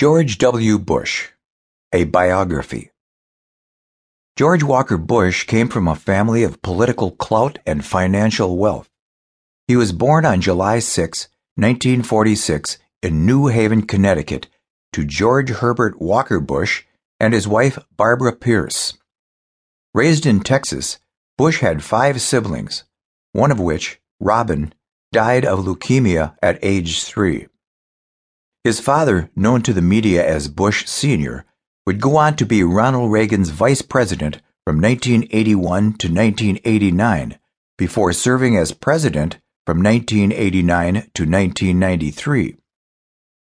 George W. Bush, a biography. George Walker Bush came from a family of political clout and financial wealth. He was born on July 6, 1946, in New Haven, Connecticut, to George Herbert Walker Bush and his wife Barbara Pierce. Raised in Texas, Bush had five siblings, one of which, Robin, died of leukemia at age three. His father, known to the media as Bush Sr., would go on to be Ronald Reagan's vice president from 1981 to 1989, before serving as president from 1989 to 1993.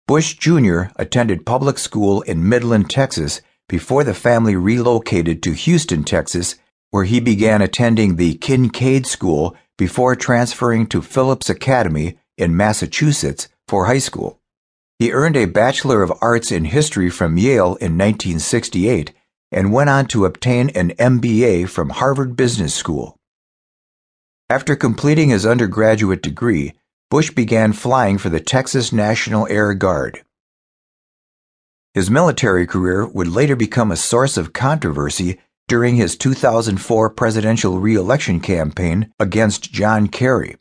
Bush Jr. attended public school in Midland, Texas, before the family relocated to Houston, Texas, where he began attending the Kincaid School before transferring to Phillips Academy in Massachusetts for high school. He earned a Bachelor of Arts in History from Yale in 1968 and went on to obtain an MBA from Harvard Business School. After completing his undergraduate degree, Bush began flying for the Texas National Air Guard. His military career would later become a source of controversy during his 2004 presidential re-election campaign against John Kerry.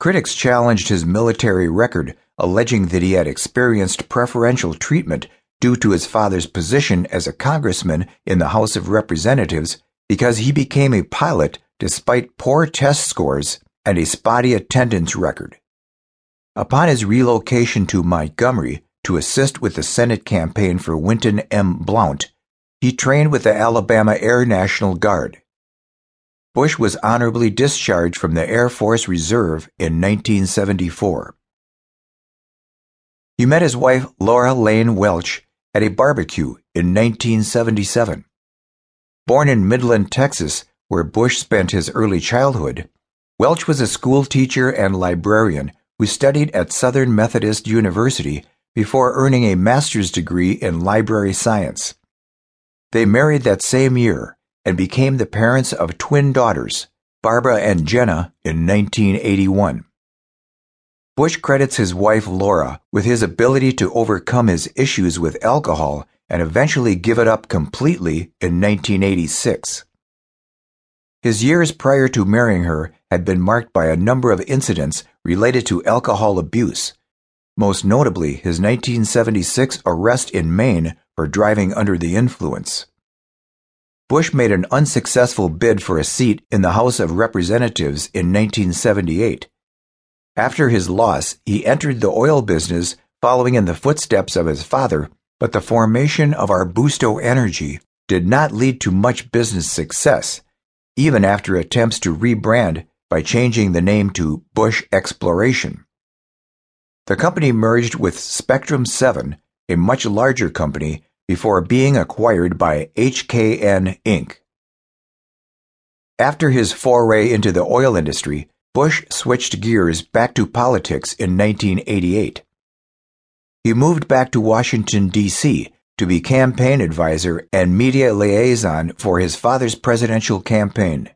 Critics challenged his military record alleging that he had experienced preferential treatment due to his father's position as a congressman in the House of Representatives because he became a pilot despite poor test scores and a spotty attendance record. Upon his relocation to Montgomery to assist with the Senate campaign for Winton M. Blount, he trained with the Alabama Air National Guard. Bush was honorably discharged from the Air Force Reserve in 1974. He met his wife Laura Lane Welch at a barbecue in 1977. Born in Midland, Texas, where Bush spent his early childhood, Welch was a school teacher and librarian who studied at Southern Methodist University before earning a master's degree in library science. They married that same year and became the parents of twin daughters, Barbara and Jenna, in 1981. Bush credits his wife Laura with his ability to overcome his issues with alcohol and eventually give it up completely in 1986. His years prior to marrying her had been marked by a number of incidents related to alcohol abuse, most notably his 1976 arrest in Maine for driving under the influence. Bush made an unsuccessful bid for a seat in the House of Representatives in 1978 after his loss, he entered the oil business following in the footsteps of his father, but the formation of Arbusto Energy did not lead to much business success, even after attempts to rebrand by changing the name to Bush Exploration. The company merged with Spectrum 7, a much larger company, before being acquired by HKN Inc. After his foray into the oil industry, Bush switched gears back to politics in 1988. He moved back to Washington, D.C. to be campaign advisor and media liaison for his father's presidential campaign.